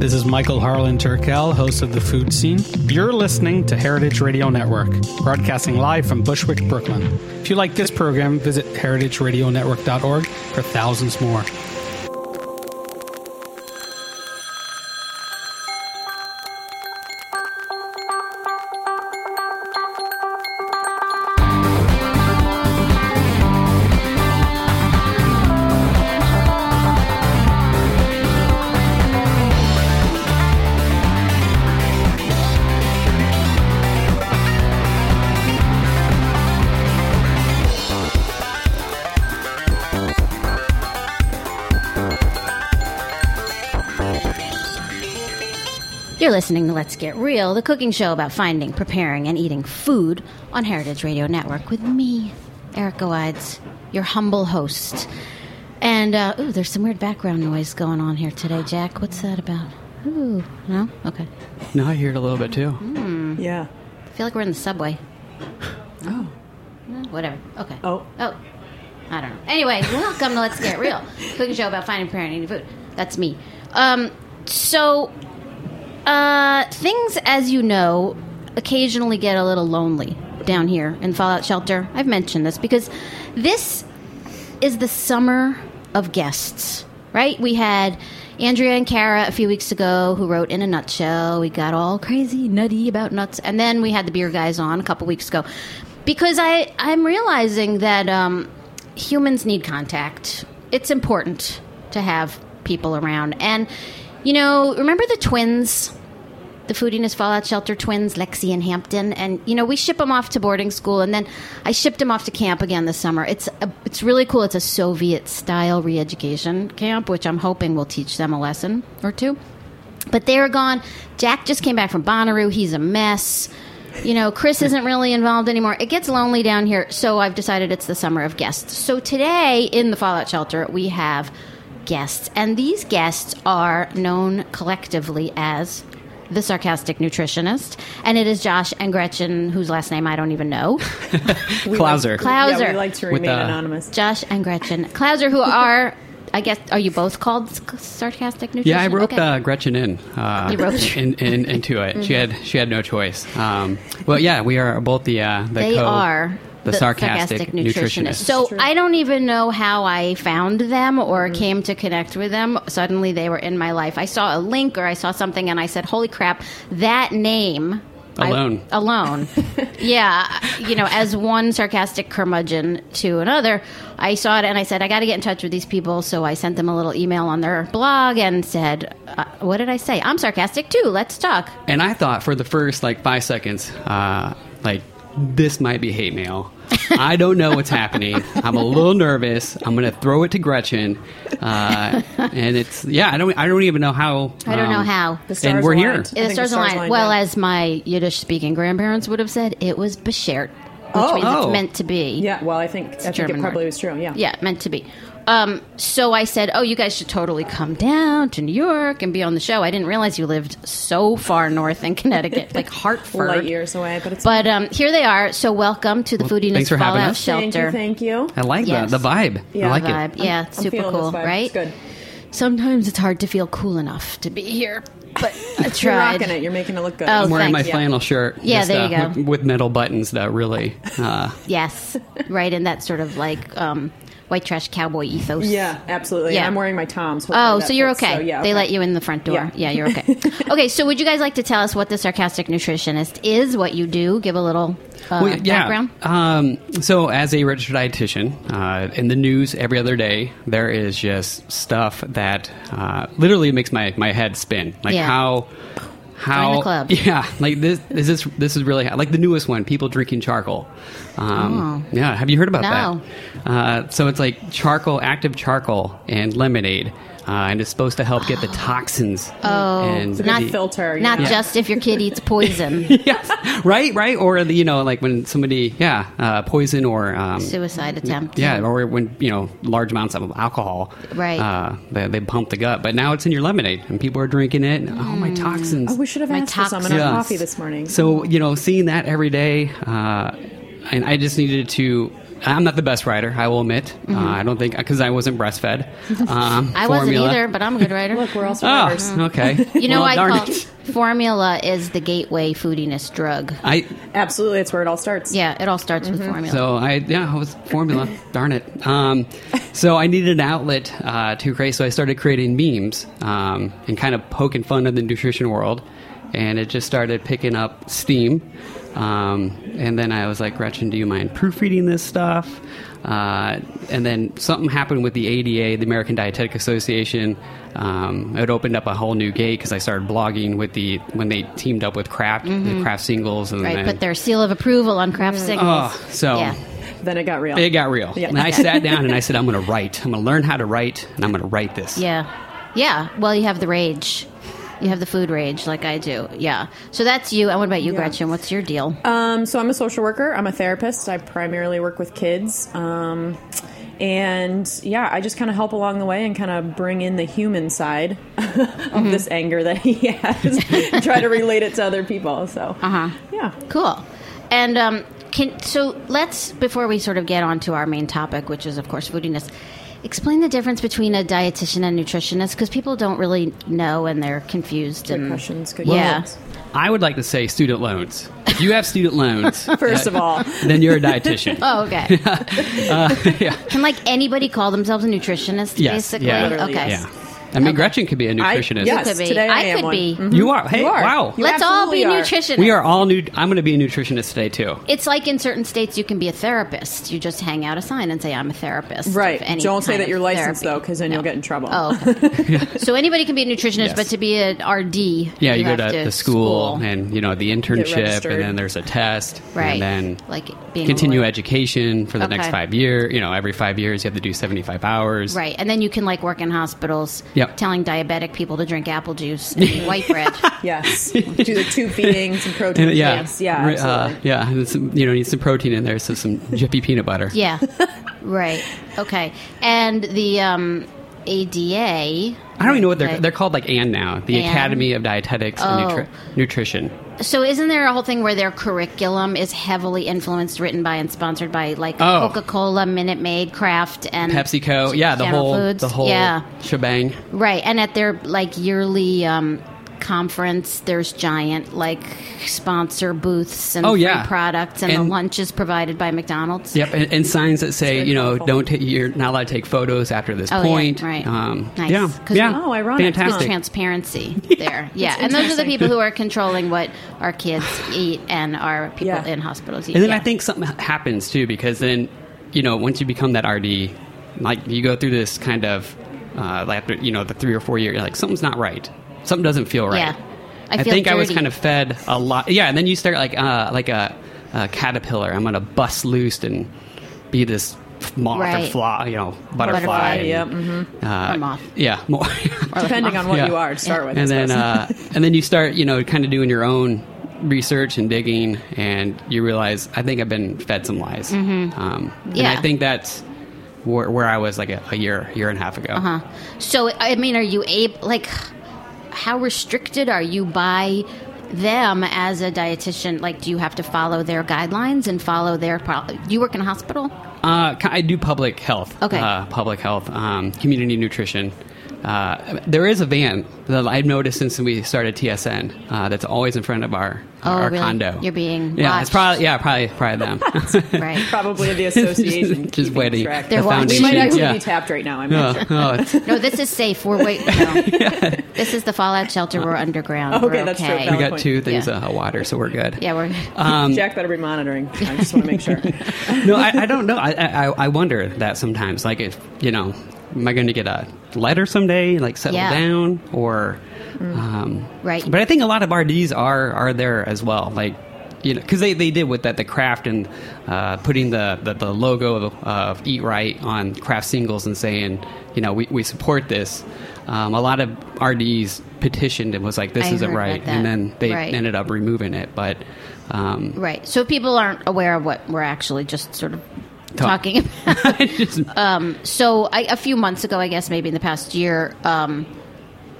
This is Michael Harlan Turkel, host of The Food Scene. You're listening to Heritage Radio Network, broadcasting live from Bushwick, Brooklyn. If you like this program, visit heritageradionetwork.org for thousands more. Listening to Let's Get Real, the cooking show about finding, preparing, and eating food on Heritage Radio Network with me, Erica Wides, your humble host. And, uh, ooh, there's some weird background noise going on here today, Jack. What's that about? Ooh, no? Okay. No, I hear it a little bit too. Yeah. I feel like we're in the subway. Oh. Whatever. Okay. Oh. Oh. I don't know. Anyway, welcome to Let's Get Real, cooking show about finding, preparing, and eating food. That's me. Um, so, uh, things, as you know, occasionally get a little lonely down here in Fallout Shelter. I've mentioned this because this is the summer of guests, right? We had Andrea and Kara a few weeks ago who wrote In a Nutshell. We got all crazy, nutty about nuts. And then we had the beer guys on a couple weeks ago. Because I, I'm realizing that um, humans need contact. It's important to have people around. And, you know, remember the twins? The Foodiness Fallout Shelter twins, Lexi and Hampton, and you know we ship them off to boarding school, and then I shipped them off to camp again this summer. It's a, it's really cool. It's a Soviet style re-education camp, which I'm hoping will teach them a lesson or two. But they're gone. Jack just came back from Bonnaroo. He's a mess. You know, Chris isn't really involved anymore. It gets lonely down here, so I've decided it's the summer of guests. So today in the Fallout Shelter, we have guests, and these guests are known collectively as the sarcastic nutritionist, and it is Josh and Gretchen, whose last name I don't even know. Klauser. Klauser. Yeah, we like to With, remain uh, anonymous. Josh and Gretchen Klauser, who are, I guess, are you both called sarcastic nutrition? Yeah, I wrote Okay. uh, Gretchen in, uh, wrote- Mm-hmm. in, in into it. She had she had no choice. Um, well, yeah, we are both the uh, the they co- are the, sarcastic, nutritionist. So I don't even know how I found them or Mm-hmm. came to connect with them. Suddenly they were in my life. I saw a link or I saw something and I said, "Holy crap, that name." I- Alone. alone. yeah. You know, as one sarcastic curmudgeon to another, I saw it and I said, I got to get in touch with these people. So I sent them a little email on their blog and said, uh, What did I say? I'm sarcastic too. Let's talk. and I thought for the first like five seconds, uh, like this might be hate mail. I don't know what's happening. I'm a little nervous. I'm going to throw it to Gretchen, uh, and it's yeah. I don't. I don't even know how. I don't know um, how. The stars and we're here. aligned. I The stars the aligned. aligned, Well, yeah. as my Yiddish speaking grandparents would have said, it was beshert. Oh. means Oh. it's meant to be. Yeah, well, I think I think it probably word. was true. Yeah. Yeah, meant to be. Um, so I said, "Oh, you guys should totally come down to New York and be on the show." I didn't realize you lived so far north in Connecticut, like Hartford. Light years away, but it's But um, here they are. So welcome to the Foodiness thanks for having Fallout us. thank Shelter. you, thank you. I like Yes. the, the vibe. Yeah. I like vibe. it. Yeah, I'm super feeling cool, this vibe. right? It's good. Sometimes it's hard to feel cool enough to be here, but I You're rocking it. You're making it look good. Oh, I'm wearing my thanks. flannel shirt. Yeah, just, there uh, you go. With, with metal buttons that really. Uh, Yes, right in that sort of like um, white trash cowboy ethos. Yeah, absolutely. Yeah. I'm wearing my Toms. Oh, so you're fits. okay. So, yeah, They okay. let you in the front door. Yeah, Yeah. you're okay. okay, so would you guys like to tell us what the sarcastic nutritionist is, what you do? Give a little uh, Well, yeah. background. Um, so, as a registered dietitian, uh, in the news every other day, there is just stuff that uh, literally makes my, my head spin. Like Yeah. how. How, Join the club. Yeah, like this. Is this this is really like the newest one? People drinking charcoal. Um, Yeah, have you heard about No. that? Uh, so it's like charcoal, active charcoal, and lemonade, uh, and it's supposed to help get the toxins. Oh, and It's Not- good filter. you Not know. just if your kid eats poison, yes, right, right, or the, you know, like when somebody, yeah, uh, poison or um, suicide attempt. yeah, or when you know large amounts of alcohol, Right. Uh, they, they pump the gut, but now it's in your lemonade, and people are drinking it. And, oh, my toxins! Oh, we should have My asked for some in toxins. our coffee this morning. So you know, seeing that every day, uh, and I just needed to. I'm not the best writer, I will admit. Uh, I don't think because I wasn't breastfed. Um, Mm-hmm. I wasn't either, but I'm a good writer. Look, we're all Oh, okay. you know, well, I call it. formula is the gateway foodiness drug. I Absolutely, it's where it all starts. Yeah, it all starts with formula. Mm-hmm. So I yeah, I was formula. Darn it. Um, so I needed an outlet uh, to create. So I started creating memes um, and kind of poking fun at the nutrition world, and it just started picking up steam. Um, and then I was like, Gretchen, do you mind proofreading this stuff? Uh, and then something happened with the ADA, the American Dietetic Association. Um, it opened up a whole new gate because I started blogging with the when they teamed up with Kraft, the Kraft singles, and Mm-hmm. right, then, put their seal of approval on Kraft singles. oh, so yeah. Then it got real. it got real. Yeah. And I sat down and I said, I'm going to write. I'm going to learn how to write, and I'm going to write this. Yeah. Yeah. Well, you have the rage. You have the food rage like I do. Yeah. So that's you. And what about you, Yeah. Gretchen? What's your deal? Um, so I'm a social worker. I'm a therapist. I primarily work with kids. Um, and yeah, I just kind of help along the way and kind of bring in the human side of this anger that he has and try to relate it to other people. So, Uh-huh. yeah. Cool. And um, can so let's before we sort of get on to our main topic, which is of course foodiness. Explain the difference between a dietitian and nutritionist because people don't really know and they're confused. Good and questions. Good Yeah. questions. I would like to say student loans. If you have student loans, First of all, then you're a dietitian. Oh, okay. Uh, yeah. Can like anybody call themselves a nutritionist? Yes. Basically. Yeah. Okay. Yeah. I mean, Gretchen could be a nutritionist. yes, could be. today I, I am could one. be. Mhm. You are. Hey, You are. wow. You Let's all be are. nutritionists. We are all new. I'm going to be a nutritionist today, too. It's like in certain states you can be a therapist. You just hang out a sign and say I'm a therapist. Right. of any Don't say that you're of licensed, therapy. though, because then No. you'll get in trouble. Oh, okay. so anybody can be a nutritionist, Yes. but to be an RD, Yeah, you, go have to, the school, and, you know, the internship, and then there's a test. right, And then like being continue education for the next five years. You know, every five years you have to do 75 hours. Right, and then you can like work in hospitals, Yep. telling diabetic people to drink apple juice and white bread. Yes. Do the tube feeding, some protein And, yeah. Yeah, uh, yeah. and some, you know, need some protein in there, so some Jiffy peanut butter. yeah, right. Okay, and the um, ADA. I don't even know what they're they're called. Like and now, the And? Academy of Dietetics and Oh. Nutri- Nutrition. So isn't there a whole thing where their curriculum is heavily influenced, written by, and sponsored by like Oh. Coca Cola, Minute Maid, Kraft, and PepsiCo, yeah, the whole Foods? the whole yeah, shebang. right. And at their like yearly um, conference, there's giant like sponsor booths and Oh, free products, and, the lunch is provided by McDonald's. Yep, and, and signs that say, you know, thoughtful. don't ta- you're not allowed to take photos after this Oh, yeah, point. right. Um, Nice. Yeah, 'Cause yeah. we- Oh, ironic. Fantastic. Transparency there, yeah, and those are the people who are controlling what our kids eat and our people Yeah. in hospitals eat. And then yeah. I think something happens too because then, you know, once you become that RD, like you go through this kind of, uh, like after you know the three or four years, you're like something's not right. Something doesn't feel right. Yeah. I feel think I was kind of fed a lot. Yeah, and then you start like uh, like a, a caterpillar. I'm gonna bust loose and be this moth Right. or fly, you know, butterfly. Butterfly, and, yeah, mhm. uh, Or moth. Yeah, more. Depending on what Yeah. you are to start with. And then uh, and then you start you know kind of doing your own research and digging, and you realize I think I've been fed some lies. Um, And Mm-hmm. Yeah. I think that's where, where I was like a, a year, year and a half ago. Uh-huh. So, I mean, are you able, like, how restricted are you by them as a dietitian? Like, do you have to follow their guidelines and follow their, pro- do you work in a hospital? Uh, I do public health. Okay. Uh, public health, um, community nutrition. Uh, there is a van that I've noticed since we started TSN uh, that's always in front of our Oh, our really? condo. You're being yeah, it's probably yeah, probably probably them. Right. Probably the association. Just keeping waiting. track. They're the watching. We might actually yeah. be tapped right now. I'm Oh, not sure. oh, No, this is safe. We're waiting. No. This is the fallout shelter. We're underground. Okay, We're that's true. we got point. two things Yeah. of water, so we're good. Yeah, we're. Um, Jack better be monitoring. I just want to make sure. no, I, I don't know. I, I I wonder that sometimes, like if you know, am I going to get a letter someday, like settle Yeah. down, or um, Right. But I think a lot of RDs are are there as well, like. You know, because they, they did with that the Kraft and uh, putting the, the, the logo of, of Eat Right on Kraft singles and saying, you know, we, we support this. Um, a lot of RDs petitioned and was like, this I isn't right, and then they Right. ended up removing it. But um, Right. So people aren't aware of what we're actually just sort of. Talking about. just, So I, a few months ago, I guess maybe in the past year, um,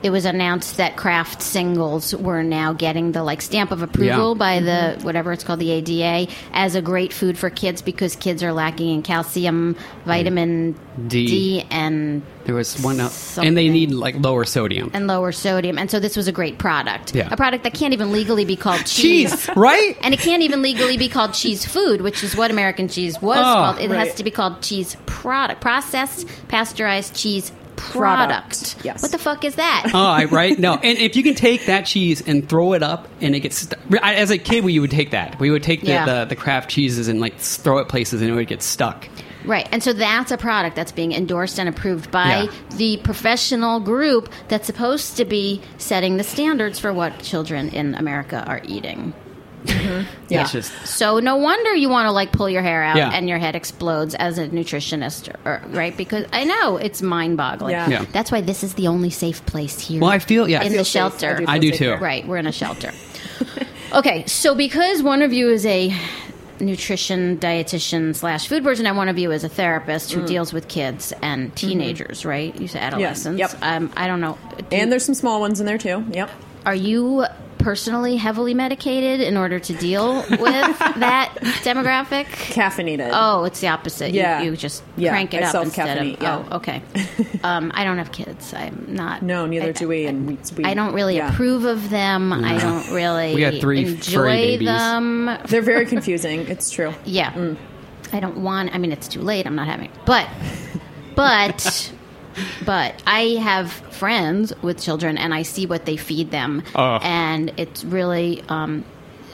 it was announced that Kraft singles were now getting the like stamp of approval Yeah. by the mm-hmm. whatever it's called the ADA as a great food for kids because kids are lacking in calcium, vitamin D. D, and there was one, else, and they need like lower sodium. and lower sodium. And so this was a great product, Yeah. a product that can't even legally be called cheese. Cheese, right? And it can't even legally be called cheese food, which is what American cheese was Oh, called. It has to be called cheese product, processed pasteurized cheese product. Product, yes. What the fuck is that? Oh, I, right? No, and if you can take that cheese and throw it up, and it gets stu- I- as a kid, we would take that. We would take the, Yeah. the, the Kraft cheeses and like throw it places, and it would get stuck. Right. And so that's a product that's being endorsed and approved by Yeah. the professional group that's supposed to be setting the standards for what children in America are eating. Yeah. Just So no wonder you want to like pull your hair out Yeah. and your head explodes as a nutritionist, or, right? Because I know it's mind-boggling. Yeah. Yeah. That's why this is the only safe place here. well, I feel yeah. in I the feel, safe. shelter. I I do too. Right, we're in a shelter. okay, so because one of you is a nutrition dietitian slash food person, and one of you is a therapist Mm. who deals with kids and teenagers, right? You said adolescents. Mm-hmm. Yep. Um, I don't know. Do- And there's some small ones in there too. Yep. are you personally heavily medicated in order to deal with that demographic? Caffeinated. Oh, it's the opposite. Yeah. You, just Yeah, crank it I up instead of. yeah. Oh, okay. um, I don't have kids. I'm not. No, neither I- do we. And we, we I don't really yeah. approve of them. I don't really We got three furry enjoy babies. them. They're very confusing. It's true. Yeah. Mm. I don't want I mean it's too late. I'm not having. But but but I have friends with children and I see what they feed them Oh. and it's really um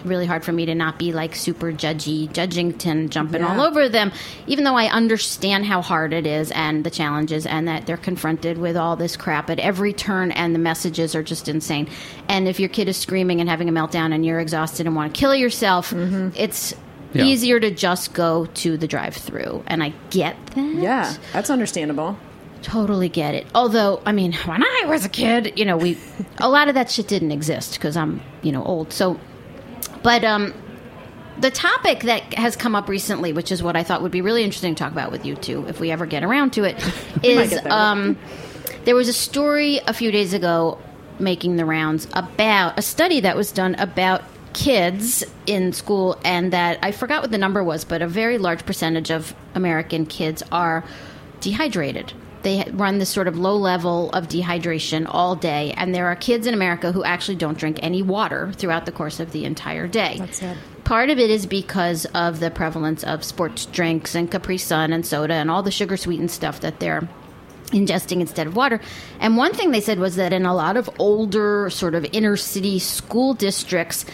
really hard for me to not be like super judgy judgington jumping Yeah. all over them even though i understand how hard it is and the challenges and that they're confronted with all this crap at every turn and the messages are just insane and if your kid is screaming and having a meltdown and you're exhausted and want to kill yourself it's Yeah. easier to just go to the drive-through and i get that Yeah, that's understandable. Totally get it. Although i mean when i was a kid you know we a lot of that shit didn't exist because i'm you know old. So but um the topic that has come up recently which is what i thought would be really interesting to talk about with you two if we ever get around to it is um there was a story a few days ago making the rounds about a study that was done about kids in school and that I forgot what the number was, but a very large percentage of American kids are dehydrated. They run this sort of low level of dehydration all day, and there are kids in America who actually don't drink any water throughout the course of the entire day. That's sad. Part of it is because of the prevalence of sports drinks and Capri Sun and soda and all the sugar sweetened stuff that they're ingesting instead of water. And one thing they said was that in a lot of older, sort of inner city school districts,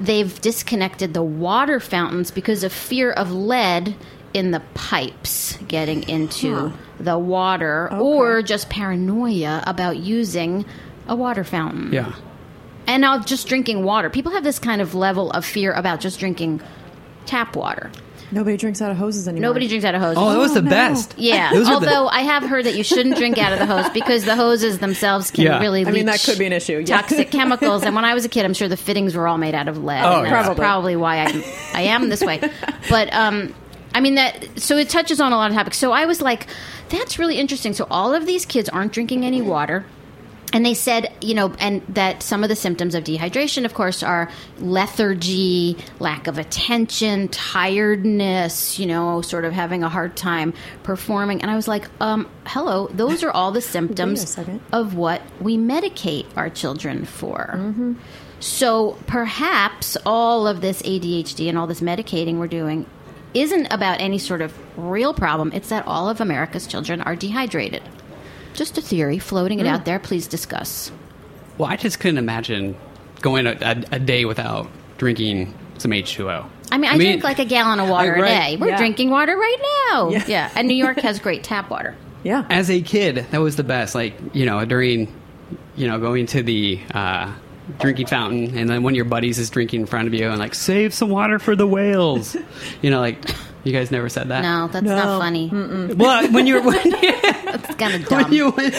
they've disconnected the water fountains because of fear of lead in the pipes getting into the water or just paranoia about using a water fountain Yeah. and now just drinking water. People have this kind of level of fear about just drinking tap water. Nobody drinks out of hoses anymore. Nobody drinks out of hoses. Oh, that was the no. best. Yeah, are the- although I have heard that you shouldn't drink out of the hose because the hoses themselves can Yeah. really I mean, that could be an issue, yeah. Toxic chemicals. And when I was a kid, I'm sure the fittings were all made out of lead. Oh, and yeah. that's Probably. probably why I I am this way. But um, I mean that. So it touches on a lot of topics. So I was like, that's really interesting. So all of these kids aren't drinking any water. And they said, you know, and that some of the symptoms of dehydration, of course, are lethargy, lack of attention, tiredness, you know, sort of having a hard time performing. And I was like, um, hello, those are all the symptoms of what we medicate our children for. So perhaps all of this ADHD and all this medicating we're doing isn't about any sort of real problem. It's that all of America's children are dehydrated. Just a theory, floating it out there. Please discuss. Well, I just couldn't imagine going a, a, a day without drinking some H2O. I mean, I, drink like a gallon of water I- right. a day. We're Yeah. drinking water right now. Yeah. yeah. And New York has great tap water. Yeah. as a kid, that was the best. Like you know, during you know going to the uh, drinking fountain, and then one of your buddies is drinking in front of you, and like save some water for the whales. you know, like you guys never said that. No, that's No. not funny. Mm-mm. Well, when you're when, It's kind of when you went,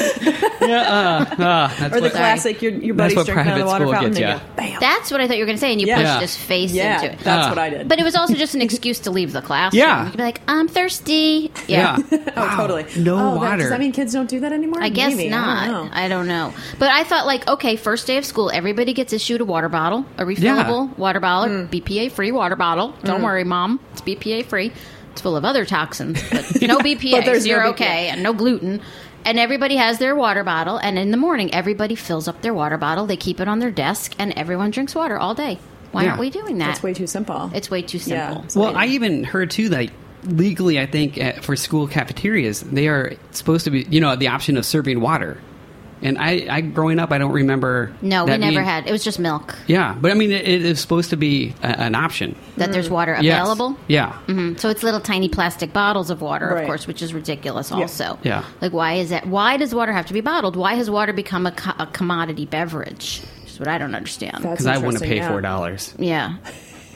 yeah, uh, uh, that's Or the what, classic, your, your That's buddy's what drinking out of the water school fountain, gets and go, bam. That's what I thought you were going to say, and you Yeah. pushed Yeah. his face yeah, into it. that's Ah. what I did. But it was also just an excuse to leave the class. Yeah. You could be like, I'm thirsty. yeah. oh, totally. No oh, that- water. does that mean kids don't do that anymore? I guess Maybe. not. I don't know. I don't know. But I thought, like, okay, first day of school, everybody gets issued a water bottle, a refillable water bottle, Hmm. BPA free water bottle. Don't worry, mom, it's BPA free. It's full of other toxins, but no BPA. But there's so you're okay, and no gluten. And everybody has their water bottle, and in the morning, everybody fills up their water bottle. They keep it on their desk, and everyone drinks water all day. Why Yeah. aren't we doing that? That's way too simple. it's way too simple. So Well, I even heard too that legally, I think uh, for school cafeterias, they are supposed to be, you know, the option of serving water. And I, I growing up, I don't remember. No, we never being- had. It was just milk. Yeah, but I mean, it, it is supposed to be a, an option. That there's water Yes. available. Yeah. Mhm. So it's little tiny plastic bottles of water, of course, which is ridiculous. Also, Yeah. Like, why is that? Why does water have to be bottled? Why has water become a, co- a commodity beverage? Which is what I don't understand. Because I want to pay yeah. four dollars yeah.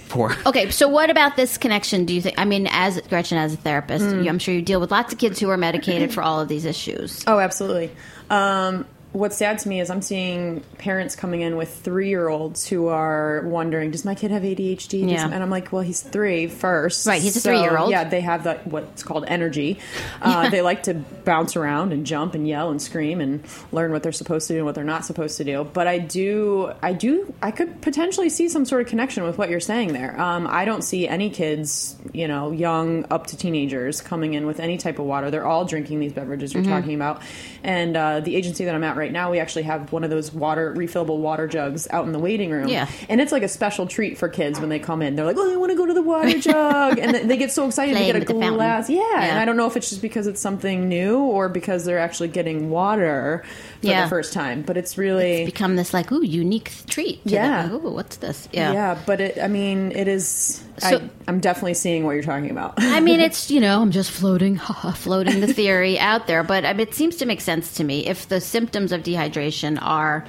For. Okay. So what about this connection? Do you think? I mean, as Gretchen, as a therapist, Mm. you- I'm sure you deal with lots of kids who are medicated for all of these issues. Oh, absolutely. Um, what's sad to me is I'm seeing parents coming in with three year olds who are wondering, does my kid have ADHD? Yeah. And I'm like, well, he's three first. Right, he's a So, three-year-old. Yeah, they have the, what's called energy. Uh, They like to bounce around and jump and yell and scream and learn what they're supposed to do and what they're not supposed to do. But I do, I do, I could potentially see some sort of connection with what you're saying there. Um, I don't see any kids, you know, young up to teenagers coming in with any type of water. They're all drinking these beverages Mm-hmm. you're talking about. And uh, the agency that I'm at right now, we actually have one of those water refillable water jugs out in the waiting room. Yeah. And it's like a special treat for kids when they come in. They're like, "Oh, I want to go to the water jug," and they- get so excited to get a glass. Yeah. Yeah. And I don't know if it's just because it's something new or because they're actually getting water for Yeah. the first time. But it's really Become this like ooh unique treat. To Yeah. them. Ooh, what's this? yeah. Yeah, but it, I mean, it is. So- I, I'm definitely seeing what you're talking about. I mean, it's you know, I'm just floating, floating the theory out there, but I mean, it seems to make sense to me if the symptoms of dehydration are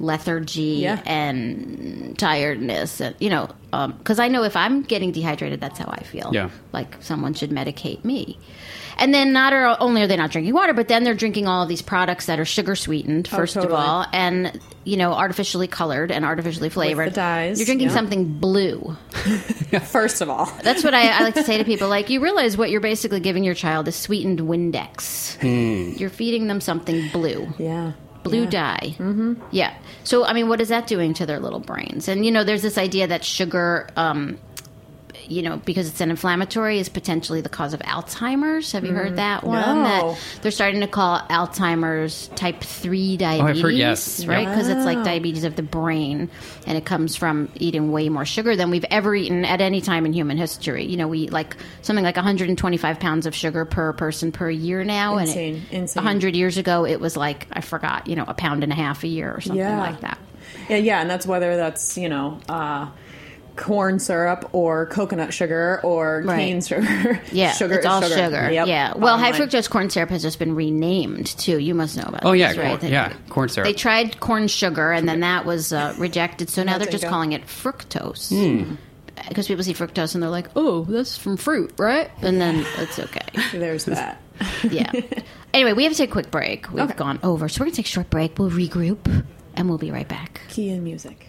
lethargy Yeah. and tiredness, and, you know, um, because I know if I'm getting dehydrated, that's how I feel. Yeah. like someone should medicate me. And then not only are they not drinking water, but then they're drinking all of these products that are sugar sweetened, first of totally. all, and you know, artificially colored and artificially flavored. dyes, You're drinking yeah. something blue. First of all, That's what I, I like to say to people. Like, you realize what you're basically giving your child is sweetened Windex. You're feeding them something blue. yeah. Blue dye. Mm-hmm. Yeah. So, I mean, what is that doing to their little brains? And, you know, there's this idea that sugar, um, you know, because it's an inflammatory, is potentially the cause of Alzheimer's. Have you heard that one? No. That they're starting to call Alzheimer's type 3 diabetes. I've heard- yes. Right? Because it's like diabetes of the brain, and it comes from eating way more sugar than we've ever eaten at any time in human history. You know, we eat like something like 125 pounds of sugar per person per year now. Insane, and it, insane. 100 years ago, it was like, I forgot, you know, a pound and a half a year or something Yeah. like that. Yeah, yeah, and that's whether that's you know uh, corn syrup or coconut sugar or Right. cane sugar. Yeah, sugar it's is all sugar. sugar. Yep. Yeah. Well, high line. fructose corn syrup has just been renamed too. You must know about. Oh, yeah, right? corn- yeah, corn syrup. They tried corn sugar, and then that was uh, rejected. So now That's they're just go. calling it fructose. Hmm. because people see fructose and they're like, "Oh, that's from fruit, right?" And then it's okay. There's that. Yeah. anyway, we have to take a quick break. We've Okay. gone over, so we're gonna take a short break. We'll regroup, and we'll be right back. Key in music.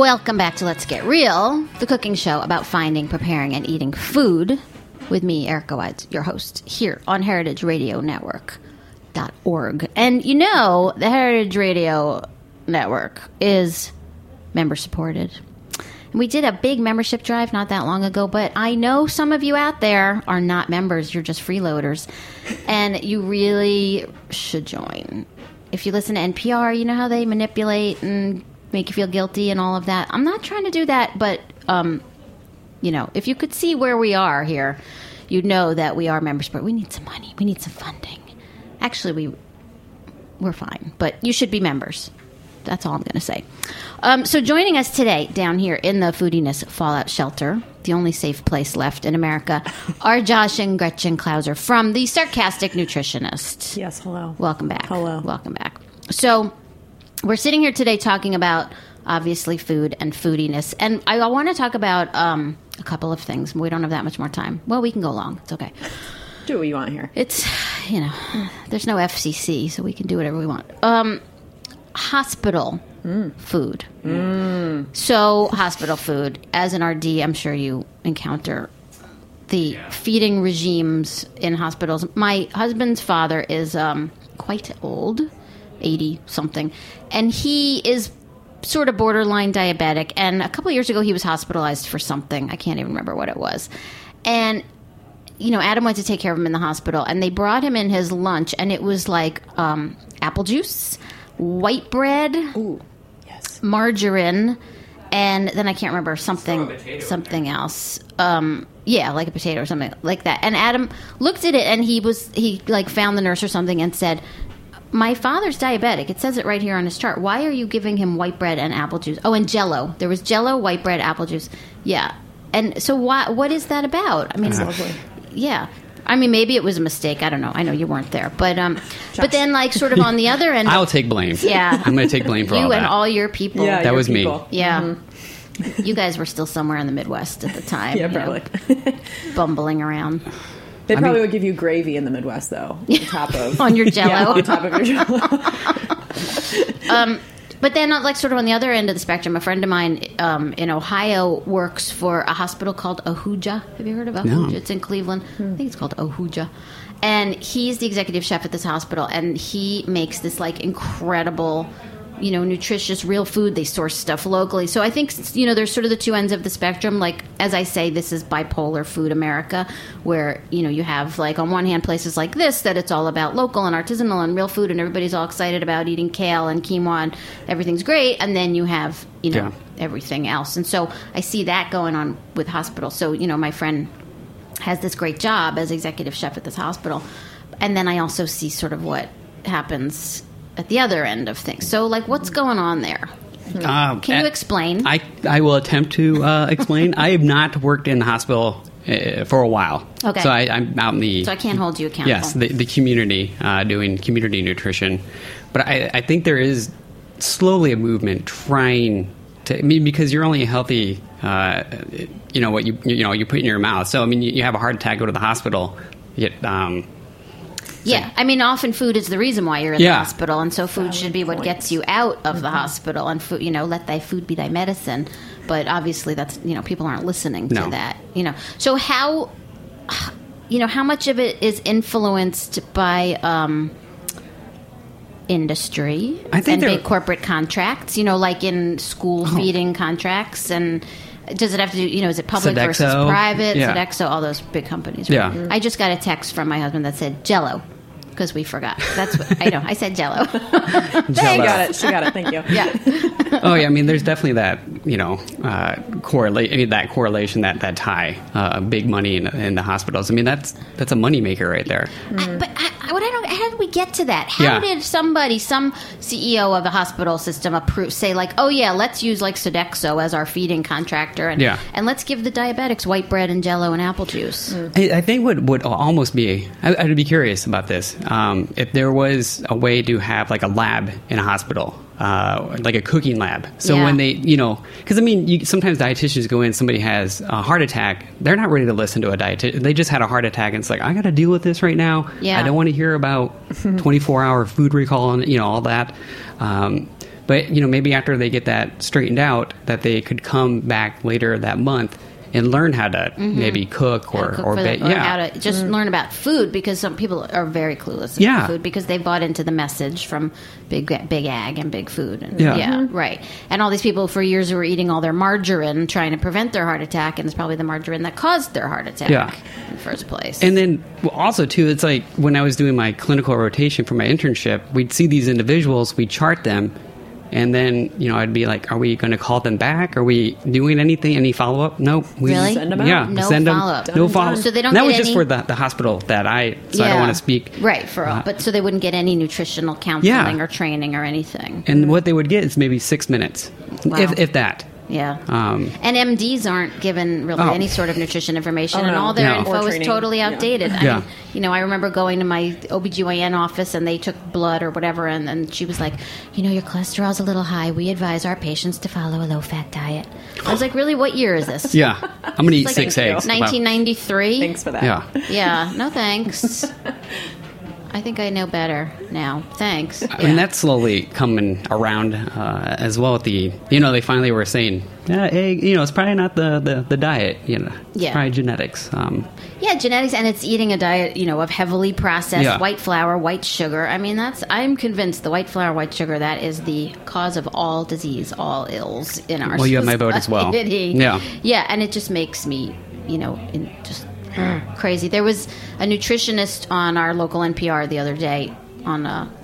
Welcome back to Let's Get Real, the cooking show about finding, preparing, and eating food with me, Erica Wides, your host, here on Heritage Radio Network.org. And you know, the Heritage Radio Network is member supported. We did a big membership drive not that long ago, but I know some of you out there are not members, you're just freeloaders. And you really should join. If you listen to NPR, you know how they manipulate and make you feel guilty and all of that. I'm not trying to do that, but um, you know, if you could see where we are here, you'd know that we are members, but we need some money. We need some funding. Actually, we we're fine, but you should be members. That's all I'm going to say. Um, so, joining us today down here in the Foodiness Fallout Shelter, the only safe place left in America, are Josh and Gretchen Klauser from the Sarcastic Nutritionist. Yes, hello. Welcome back. Hello. Welcome back. So, we're sitting here today talking about obviously food and foodiness, and I, I want to talk about um, a couple of things. We don't have that much more time. Well, we can go long. It's okay. Do what you want here. It's you know, there's no FCC, so we can do whatever we want. Um, hospital food. So hospital food. As an RD, I'm sure you encounter the feeding regimes in hospitals. My husband's father is um, quite old, 80 something, and he is sort of borderline diabetic. And a couple years ago, he was hospitalized for something. I can't even remember what it was. And you know, Adam went to take care of him in the hospital, and they brought him in his lunch, and it was like um, apple juice, white bread, Ooh, Yes. margarine, and then I can't remember something something else. Um, yeah, like a potato or something like that. And Adam looked at it, and he was he like found the nurse or something and said. My father's diabetic. It says it right here on his chart. Why are you giving him white bread and apple juice? Oh, and Jello. There was Jello, white bread, apple juice. Yeah. And so, why? What is that about? I mean, Lovely. yeah. I mean, maybe it was a mistake. I don't know. I know you weren't there, but um, but then like sort of on the other end, I'll take blame. Yeah. I'm going to take blame for you all and that. all your people. Yeah, That your was me. people. Yeah. You guys were still somewhere in the Midwest at the time. Yeah, you know, probably. bumbling around They probably would give you gravy in the Midwest, though, on top of on your yeah, jello. on top of your jello. But then, like, sort of on the other end of the spectrum, a friend of mine um, in Ohio works for a hospital called Ahuja. Have you heard of Ahuja? No. It's in Cleveland. I think it's called Ahuja. And he's the executive chef at this hospital, and he makes this like incredible, you know, nutritious, real food. They source stuff locally. So I think you know, there's sort of the two ends of the spectrum. Like as I say, this is bipolar food America, where you know you have like on one hand places like this that it's all about local and artisanal and real food, and everybody's all excited about eating kale and quinoa, and everything's great. And then you have you know Yeah. everything else. And so I see that going on with hospitals. So you know, my friend has this great job as executive chef at this hospital. And then I also see sort of what happens at the other end of things. So, like, what's going on there? Um, Can you explain? I, I will attempt to uh, explain. I have not worked in the hospital uh, for a while. Okay. So I, I'm out in the so I can't hold you accountable. yes the, the community uh, doing community nutrition, but I, I think there is slowly a movement trying to. I mean, because you're only healthy, uh, you know what you you know you put in your mouth. So I mean, you, you have a heart attack, go to the hospital. Yet, um, yeah, I mean, often food is the reason why you're in the hospital, and so food should be what gets you out of the hospital, and food, you know, let thy food be thy medicine. But obviously, that's you know, people aren't listening to that. You know, so how, you know, how much of it is influenced by, um, industry I think and big corporate contracts. You know, like in school Oh. feeding contracts and. Does it have to do? You know, is it public versus Sodexo. private? Yeah. Sodexo, all those big companies. right? Yeah. I just got a text from my husband that said Jello because we forgot. That's what I know. I said Jello. She got it. She got it. Thank you. yeah. oh yeah, I mean, there's definitely that you know uh, correlate. I mean, that correlation, that that tie, uh, big money in, in the hospitals. I mean, that's that's a moneymaker right there. I, but I, I, what I don't, how did we get to that? How Yeah. did somebody, some CEO of a hospital system, approve, say like, oh yeah, let's use like Sodexo as our feeding contractor, and Yeah. and let's give the diabetics white bread and Jello and apple juice. I, I think what would almost be. I, I'd be curious about this. Um, if there was a way to have like a lab in a hospital. Uh, like a cooking lab. So Yeah. when they, you know, because I mean, you, sometimes dietitians go in, somebody has a heart attack, they're not ready to listen to a dietitian. They just had a heart attack, and it's like, I got to deal with this right now. Yeah. I don't want to hear about 24 hour food recall and you know all that. Um, but you know, maybe after they get that straightened out, that they could come back later that month and learn how to mm-hmm. maybe cook or How cook or, ba- the- or yeah. how to just mm-hmm. learn about food because some people are very clueless about Yeah. food because they've bought into the message from big big ag and big food and Yeah. Mm-hmm. right and all these people for years who were eating all their margarine trying to prevent their heart attack and it's probably the margarine that caused their heart attack Yeah. in the first place And then well, also too, it's like when I was doing my clinical rotation for my internship, we'd see these individuals, we chart them, and then you know I'd be like, "Are we going to call them back? Are we doing anything? Any follow up? Nope. We Really? Send 'em out. Yeah, No send 'em- follow-up. No Done, follow. done. So they don't And that get was just any- for the, the hospital that I. So I don't want to speak. right for all Uh, but so they wouldn't get any nutritional counseling Yeah. or training or anything And what they would get is maybe six minutes, Wow. if if that. yeah Um, and MDs aren't given really Oh. any sort of nutrition information, Oh, and all their No. info is training. totally Yeah. outdated. I Yeah. Mean, you know, I remember going to my OBGYN office and they took blood or whatever, and, and she was like, you know, your cholesterol's a little high. We advise our patients to follow a low fat diet. I was like, really? What year is this? yeah, I'm gonna eat like six thank you. eggs. Wow. 1993? Thanks for that. Yeah. Yeah, no thanks. I think I know better now. Thanks. I mean, that's slowly coming around uh, as well. At the, you know, they finally were saying, yeah, egg, you know, it's probably not the, the, the diet, you know, it's Yeah. probably genetics. Um, Yeah, genetics, and it's eating a diet, you know, of heavily processed Yeah. white flour, white sugar. I mean, that's I'm convinced the white flour, white sugar that is the cause of all disease, all ills in our. Well, you have my vote as well. Yeah. yeah, and it just makes me, you know, in, just crazy. There was a nutritionist on our local NPR the other day on uh, a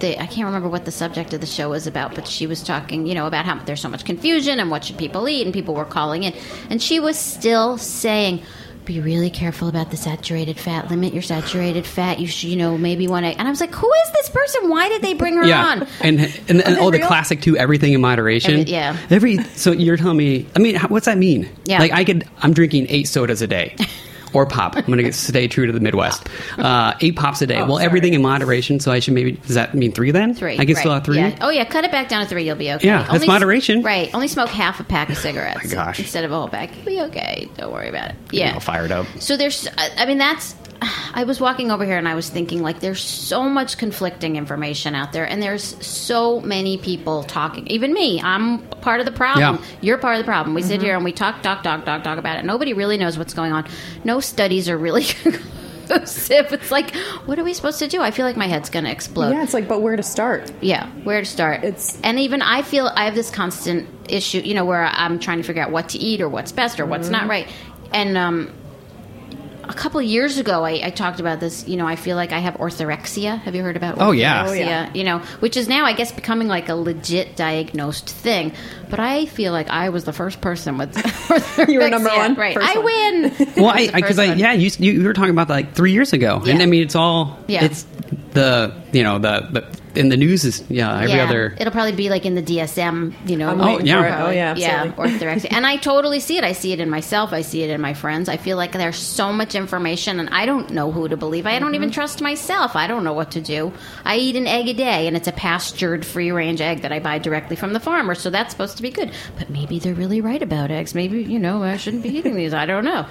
they, I can't remember what the subject of the show was about, but she was talking, you know, about how there's so much confusion and what should people eat, and people were calling in, and she was still saying, "Be really careful about the saturated fat. Limit your saturated fat. You should, you know, maybe want to." And I was like, "Who is this person? Why did they bring her yeah, on?" and and, and oh, the classic too. Everything in moderation. Every- yeah. Every so you're telling me. I mean, what's that mean? Yeah. Like I could. I'm drinking eight sodas a day. Or pop. I'm going to stay true to the Midwest. Uh, eight pops a day. well, sorry. everything in moderation. So I should maybe. Does that mean three then? Three. I can right. still have three. Yeah. Oh yeah, cut it back down to three. You'll be okay. Yeah, that's Only- moderation. Right. Only smoke half a pack of cigarettes my gosh. instead of a whole pack. You'll be okay. Don't worry about it. Yeah. all fired up. So there's, I I mean, that's. I was walking over here and I was thinking, like, there's so much conflicting information out there, and there's so many people talking. Even me, I'm part of the problem. Yeah. You're part of the problem. We sit here and we talk, talk, talk, talk, talk about it. Nobody really knows what's going on. No studies are really conclusive. It's like, what are we supposed to do? I feel like my head's going to explode. Yeah, it's like, but where to start? Yeah, where to start? It's- and even I feel I have this constant issue, you know, where I'm trying to figure out what to eat or what's best or what's Mm-hmm. not right. And um, a couple of years ago, I, I talked about this. You know, I feel like I have orthorexia. Have you heard about? Oh, yeah. Oh, yeah. You know, which is now I guess becoming like a legit diagnosed thing. But I feel like I was the first person with orthorexia. You were number one, right? first I one. win. Well, was I the because I, yeah, you, you you were talking about that like three years ago, and I mean it's all Yeah. it's the you know the, the in the news is yeah every yeah, other It'll probably be like in the DSM, you know. I'm Oh, yeah. for it. Oh, yeah, yeah, absolutely. orthorexia. and I totally see it. I see it in myself. I see it in my friends. I feel like there's so much information, and I don't know who to believe. I don't even mm-hmm. trust myself. I don't know what to do. I eat an egg a day, and it's a pastured, free range egg that I buy directly from the farmer, so that's supposed to be good. But maybe they're really right about eggs. Maybe you know I shouldn't be eating these. I don't know.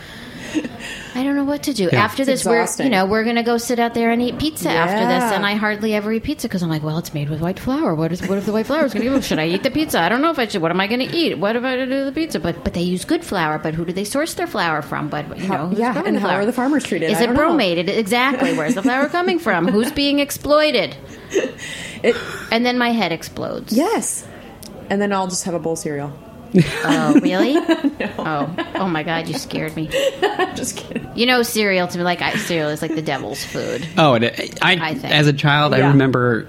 I don't know what to do Yeah. after It's this. We're you know we're gonna go sit out there and eat pizza after this, and I hardly ever eat pizza because I'm like, well, it's made with white flour. What is what if the white flour is gonna give? Should I eat the pizza? I don't know if I should. What am I gonna eat? What am I gonna do with the pizza? But but they use good flour. But who do they source their flour from? But you know, who's yeah, and the how flour? are the farmers treated? Is it don't know. bromated? Exactly. Where's the flour coming from? Who's being exploited? It, And then my head explodes. yes. And then I'll just have a bowl of cereal. Oh, really? Oh, oh my God! You scared me. Just kidding. You know, cereal to me like I, cereal is like the devil's food. Oh, and it, I, I think. as a child, I Yeah. remember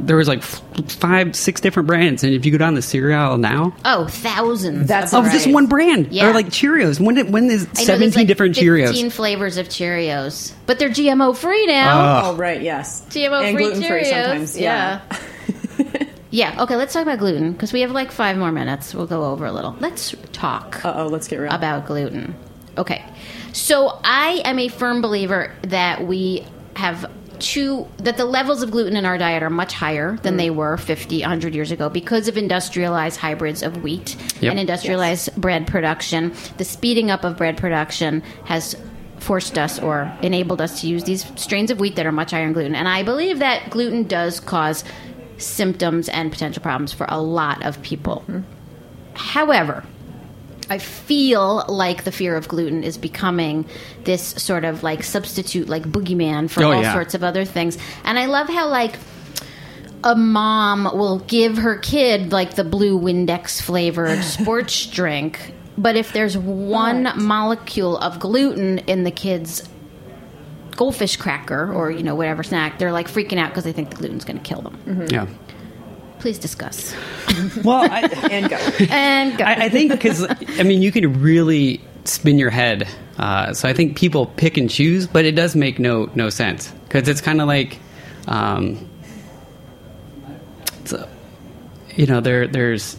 there was like f- five, six different brands, and if you go down the cereal now, Oh, thousands. That's of of just Right. one brand, Yeah. or like Cheerios. When did, when is I know there's, seventeen like, different 15 Cheerios? flavors of Cheerios, but they're GMO free now. Oh, right, yes. GMO free gluten-free Cheerios. sometimes. Yeah. yeah. Okay, let's talk about gluten because we have like five more minutes. We'll go over a little. Let's talk Uh oh, let's get real. about gluten. Okay. So I am a firm believer that we have two that the levels of gluten in our diet are much higher than they were 50 100 years ago because of industrialized hybrids of wheat Yep. and industrialized bread production the speeding up of bread production has forced us or enabled us to use these strains of wheat that are much higher in gluten and i believe that gluten does cause symptoms and potential problems for a lot of people however I feel like the fear of gluten is becoming this sort of like substitute, like boogeyman for Oh, all yeah. sorts of other things. And I love how like a mom will give her kid like the blue Windex flavored sports drink, but if there's one But- molecule of gluten in the kid's goldfish cracker or you know whatever snack, they're like freaking out because they think the gluten's going to kill them. yeah. Please discuss Well, I, and go. and go. I, I think because I mean you can really spin your head. Uh, so I think people pick and choose, but it does make no no sense because it's kind of like, um, it's a- you know, there there's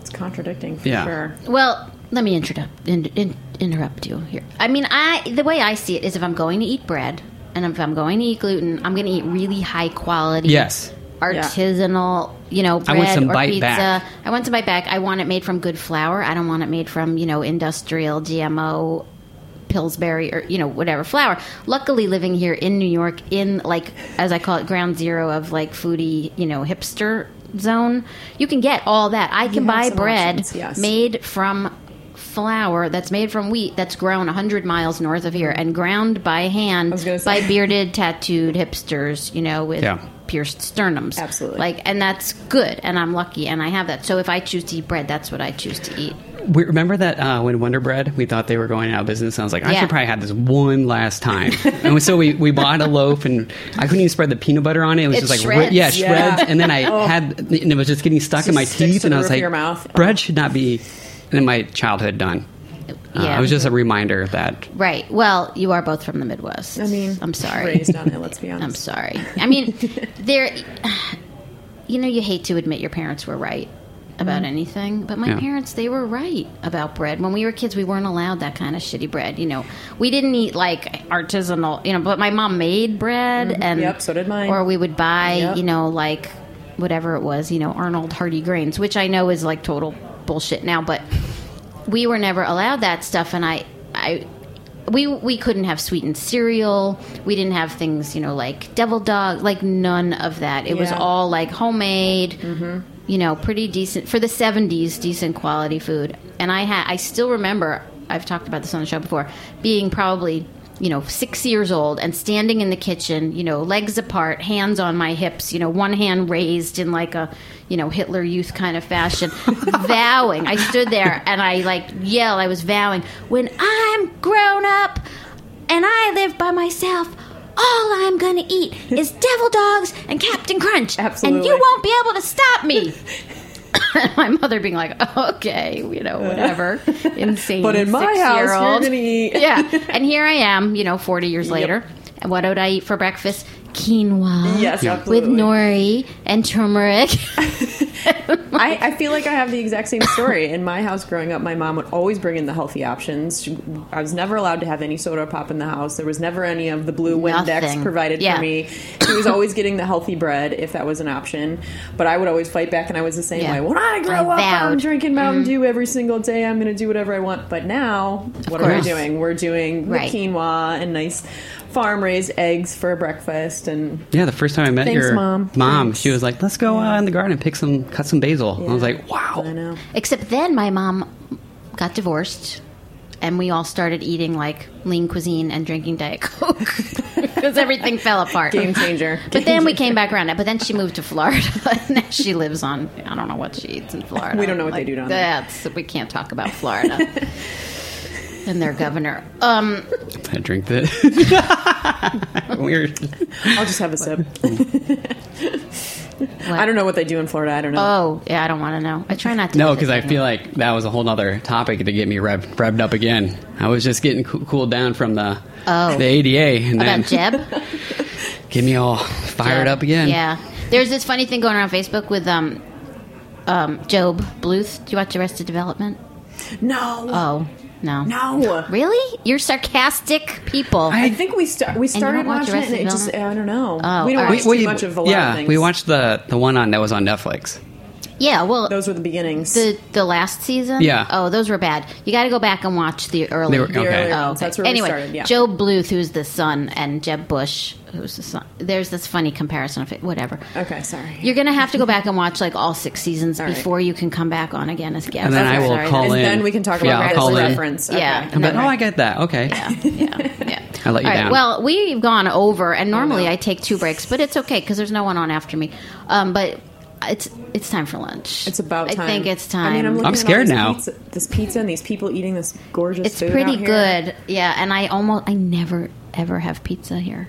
It's contradicting for Yeah. sure. Well, let me interrupt in, in, interrupt you here. I mean, I the way I see it is if I'm going to eat bread and if I'm going to eat gluten, I'm going to eat really high quality, Yes. artisanal, you know, bread I want some or bite pizza. back. I want to bite back. I want it made from good flour. I don't want it made from you know industrial GMO. Pillsbury or you know whatever flour. Luckily, living here in New York, in like as I call it, ground zero of like foodie, you know, hipster zone, you can get all that. I can buy bread options, yes. made from flour that's made from wheat that's grown 100 miles north of here and ground by hand by bearded tattooed hipsters you know with Yeah. pierced sternums Absolutely. like and that's good and i'm lucky and i have that so if i choose to eat bread that's what i choose to eat We, remember that uh, when Wonder Bread, we thought they were going out of business. I was like, I Yeah. should probably have this one last time. and so we, we bought a loaf, and I couldn't even spread the peanut butter on it. It was It just like shreds. yeah, Yeah. shreds. And then I had, and it was just getting stuck in my teeth, and I was like, your mouth. bread should not be. And then my childhood done. Uh, yeah it was just a reminder that right well you are both from the midwest I mean, i'm sorry Raised on it, let's be honest. i'm sorry i mean there you know you hate to admit your parents were right about Mm-hmm. anything but my Yeah. parents they were right about bread when we were kids we weren't allowed that kind of shitty bread you know we didn't eat like artisanal you know but my mom made bread and Mm-hmm. Yep, so did mine. or we would buy Yep. you know like whatever it was you know arnold hardy grains which i know is like total bullshit now but we were never allowed that stuff and i i we we couldn't have sweetened cereal. We didn't have things you know like devil dog like none of that. It was all like homemade mm-hmm. you know pretty decent for the 70s decent quality food. And i had i still remember i've talked about this on the show before being probably you know, six years old and standing in the kitchen, you know, legs apart, hands on my hips, you know, one hand raised in like a, you know, Hitler Youth kind of fashion, vowing. I stood there and I like yell, I was vowing, when I'm grown up and I live by myself, all I'm gonna eat is devil dogs and Captain Crunch. And you won't be able to stop me. my mother being like, okay, you know, uh. whatever. Insane. But in my house, you're six-year-old. gonna eat. yeah. And here I am, you know, 40 years later. And what would I eat for breakfast? Quinoa. Yes, Yeah. absolutely. With nori and turmeric. I, I feel like I have the exact same story. In my house growing up, my mom would always bring in the healthy options. She, I was never allowed to have any soda pop in the house. There was never any of the blue Windex Nothing. provided Yeah. for me. She was always getting the healthy bread if that was an option. But I would always fight back, and I was the same Yeah. way. When I grow I up, I'm. Mm-hmm. drinking Mountain Dew every single day. I'm going to do whatever I want. But now, what are we doing? We're doing Right. quinoa and nice farm raised eggs for breakfast and Yeah, the first time I met Thanks, your Mom. mom, Thanks. she was like, "Let's go uh, in the garden and pick some, cut some basil." I was like, "Wow." I know. Except then my mom got divorced and we all started eating like lean cuisine and drinking Diet Coke because everything fell apart. Game changer. But then we came back around it. But then she moved to Florida. and now she lives on, I don't know what she eats in Florida. We don't know what they do down there. That's, we can't talk about Florida. and their governor. Um, I drink that. Weird. I'll just have a sip. I don't know what they do in Florida. I don't know. oh, yeah, I don't want to know. I try not to. No, because I feel like that was a whole other topic to get me rev- revved up again. I was just getting coo- cooled down from the Oh. the ADA, and then About Jeb? get me all fired Jeb. up again. Yeah. There's this funny thing going around Facebook with um, um, Gob Bluth. Do you watch Arrested Development? no. Oh, no. no. Really? You're sarcastic people. I think we start. We started don't watch watching it, and Arrested it just. I don't know. Oh, we don't all watch right. too We- much of a lot yeah, of things. we watched the the one on that was on Netflix. Yeah, well, Those were the beginnings. the the last season. Yeah. Oh, those were bad. You got to go back and watch the early. They were- The okay. earlier Oh, ones. okay. That's where anyway, we started. Yeah. Joe Bluth, who's the son, and Jeb Bush, who's the son. There's this funny comparison of it. Whatever. Okay, sorry. You're gonna have to go back and watch like all six seasons All right. before you can come back on again as guest. And then I will Sorry, call and in. then we can talk Yeah, about I'll that call as a in. reference. Okay. Yeah. I'm like, oh, I get that. Okay. Yeah, yeah, yeah. I let you All right, down. Well, we've gone over, and normally Oh, no. I take two breaks, but it's okay because there's no one on after me. Um, but it's it's time for lunch. It's about time. I think it's time. I mean, I'm, looking I'm scared now. Pizza, this pizza and these people eating this gorgeous it's food pretty out here. good. Yeah, and I almost I never ever have pizza here.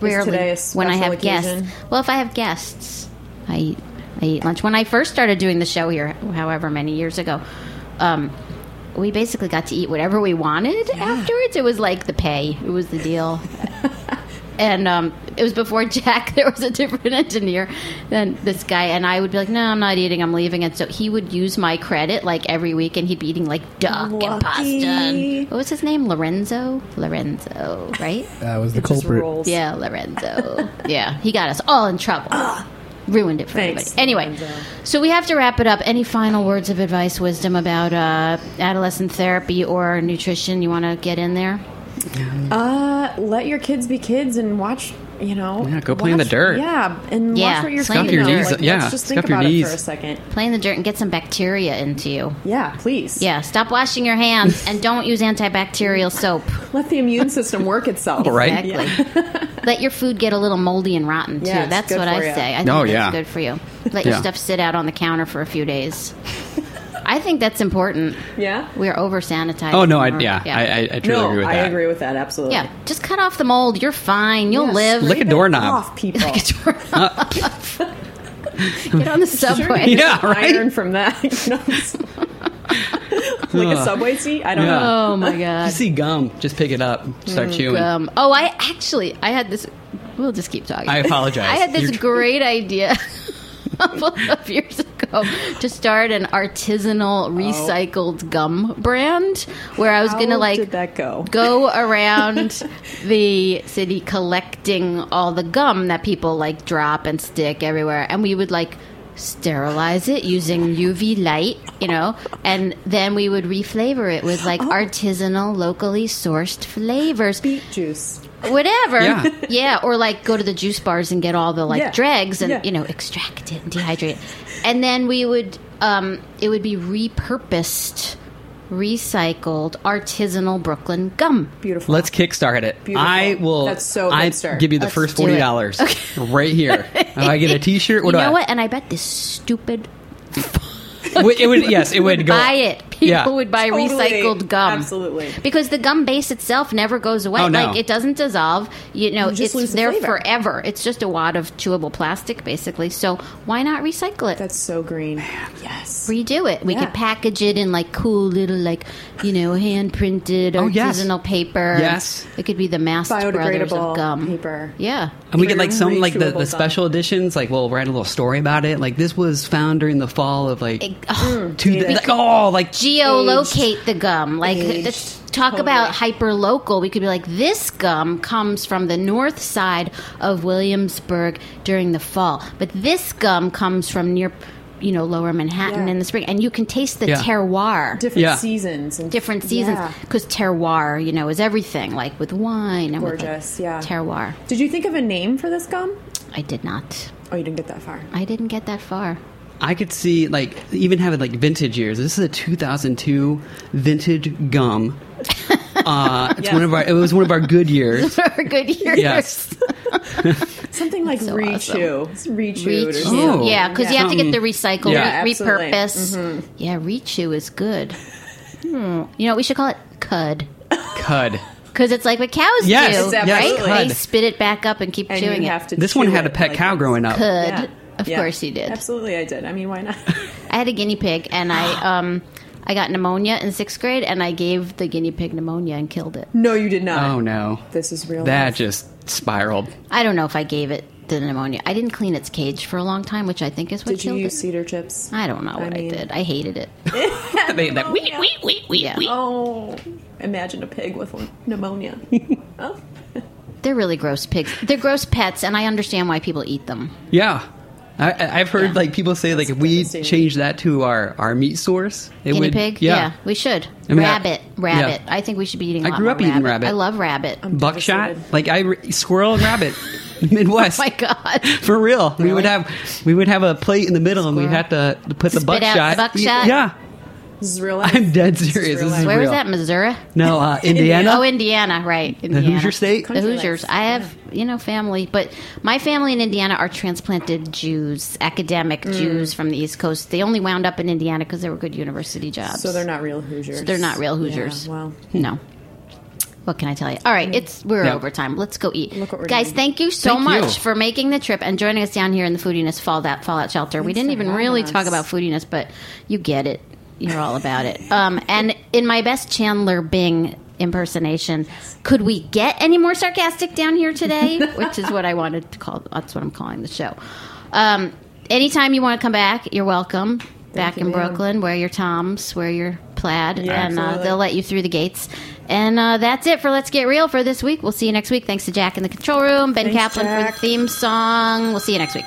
Rarely today a when I have occasion? guests. Well, if I have guests, I eat I eat lunch. When I first started doing the show here, however many years ago, um, we basically got to eat whatever we wanted afterwards. It was like the pay. It was the deal. and um, it was before Jack. There was a different engineer than this guy, and I would be like, "No, I'm not eating. I'm leaving." And so he would use my credit like every week, and he'd be eating like duck and pasta. And, what was his name? Lorenzo. Lorenzo, right? That was the It culprit. Yeah, Lorenzo. yeah, he got us all in trouble. Ruined it for Thanks, everybody. Anyway, Lorenzo. so we have to wrap it up. Any final words of advice, wisdom about uh, adolescent therapy or nutrition you want to get in there? Uh, let your kids be kids and watch. You know, Yeah, go play in the watch- dirt. Yeah, and Yeah, watch what you're play in feeding the them. dirt. Like, Yeah, let's just think scuff your about it for a second. Play in the dirt and get some bacteria into you. Yeah, please. Yeah, stop washing your hands and don't use antibacterial soap. Let the immune system work itself. All right. Exactly. Let your food get a little moldy and rotten too. Yeah, it's that's good what for I ya. say. I think Oh, that's yeah. good for you. Let your Yeah. stuff sit out on the counter for a few days. I think that's important. Yeah. We're over sanitized. Oh no, I yeah, I, I, I truly No, agree with that. I that. agree with that. Absolutely. yeah, just cut off the mold. You're fine. You'll Yes. live. Lick a Leave it doorknob. Off, people. Get on the subway. Yeah, right. Iron from that. Like a subway seat. I don't Yeah. know. Oh my god! You god. see gum, just pick it up, start chewing. Um, oh, I actually I had this. We'll just keep talking. I apologize. I had this You're tr- great idea a couple of years ago to start an artisanal oh. recycled gum brand where I was going to like that go? go around the city collecting all the gum that people like drop and stick everywhere and we would like sterilize it using UV light, you know, and then we would reflavor it with Oh. like artisanal locally sourced flavors Beet juice. Whatever. Yeah. Yeah, or like go to the juice bars and get all the like Yeah. dregs and Yeah. you know extract it and dehydrate it, and then we would um, it would be repurposed, recycled artisanal Brooklyn gum. Beautiful. Let's kickstart it. Beautiful. I will. That's so good I start. give you the Let's first forty dollars right here. If I get a T-shirt, what you do know I? what? And I bet this stupid Would- It would yes, it would go. buy it. People Yeah. would buy Totally. recycled gum. Absolutely. Because the gum base itself never goes away. Oh, no. Like it doesn't dissolve. You know, You it's there flavor. forever. It's just a wad of chewable plastic, basically. So why not recycle it? That's so green. Yes. redo it. We Yeah. could package it in like cool little like you know hand printed Oh, yes. artisanal paper. Yes. it could be the Mast Brothers of Biodegradable gum. paper. Yeah, And we get like some like the, chewable the gum. special editions. Like we'll write a little story about it. Like this was found during the fall of like It- oh, two. Like, oh, like geolocate the gum. Like Aged. let's talk Totally. about hyper local. We could be like this gum comes from the north side of Williamsburg during the fall, but this gum comes from near. You know, lower Manhattan Yeah. in the spring, and you can taste the Yeah. terroir. Different Yeah. seasons and different seasons Yeah. because terroir, you know, is everything. Like with wine and Gorgeous, the yeah. terroir. Did you think of a name for this gum? I did not. Oh, you didn't get that far. I didn't get that far. I could see like even having like vintage years. This is a 2002 vintage gum. Uh, it's Yeah. one of our. It was one of our good years. For good years. Yes. Something like so Rechew. It's Rechewed or Rechew. something. Oh. yeah, because you have to get the recycle, Yeah. re- Absolutely. repurpose. Yeah, Rechew is good. Hmm. You know, we should call it cud. Cud. Because it's like what cows Yes, do, yes, right? absolutely. They spit it back up and keep And chewing you it. have to This one had a pet like cow growing up. Cud. Yeah. Of Yeah. course you did. Absolutely, I did. I mean, why not? I had a guinea pig, and I um, I got pneumonia in sixth grade, and I gave the guinea pig pneumonia and killed it. no, you did not. Oh no. This is real. That life. just spiraled. I don't know if I gave it the pneumonia. I didn't clean its cage for a long time, which I think is what Did you use it. cedar chips? I don't know what I, mean- did. I hated it. They- that wee, wee, wee, wee, Yeah. Oh, imagine a pig with pneumonia. oh, They're really gross pigs. They're gross pets, and I understand why people eat them. Yeah. I, I- I've heard Yeah. like people say like if we change that to our, our meat source, it Guinea would pig? Yeah. we should. I mean, I- rabbit. rabbit. yeah. I think we should be eating a I lot grew more up eating rabbit. I love rabbit. Oh Buckshot, Devastated. like I squirrel and rabbit, Midwest. Oh my God. For real, we would have we would have a plate in the middle, and we'd have to put the Spit out buckshot. the buckshot? Yeah, this is real life. I'm dead This is serious. real This is life. Where was that? Missouri? No, uh, Indiana. Oh, Indiana, right. the Hoosier State. The Hoosiers. life. I have, you know, family, but my family in Indiana are transplanted Jews, academic Mm. Jews from the East Coast. They only wound up in Indiana because they were good university jobs. So they're not real Hoosiers. So they're not real Hoosiers. Yeah, well, No. What can I tell you? All right, it's we're Yeah. over time. Let's go eat, Look what we're guys. doing. Thank you so Thank much you. for making the trip and joining us down here in the foodiness fallout fallout shelter. we didn't even really us. talk about foodiness, but you get it. You're all about it. Um, and in my best Chandler Bing impersonation, could we get any more sarcastic down here today? Which is what I wanted to call. That's what I'm calling the show. Um, anytime you want to come back, you're welcome. Back you, in ma'am. Brooklyn, wear your toms, wear your plaid, Yeah, and uh, they'll let you through the gates. And uh, that's it for Let's Get Real for this week. We'll see you next week. Thanks to Jack in the control room, Ben Thanks, Kaplan for the theme song. We'll see you next week.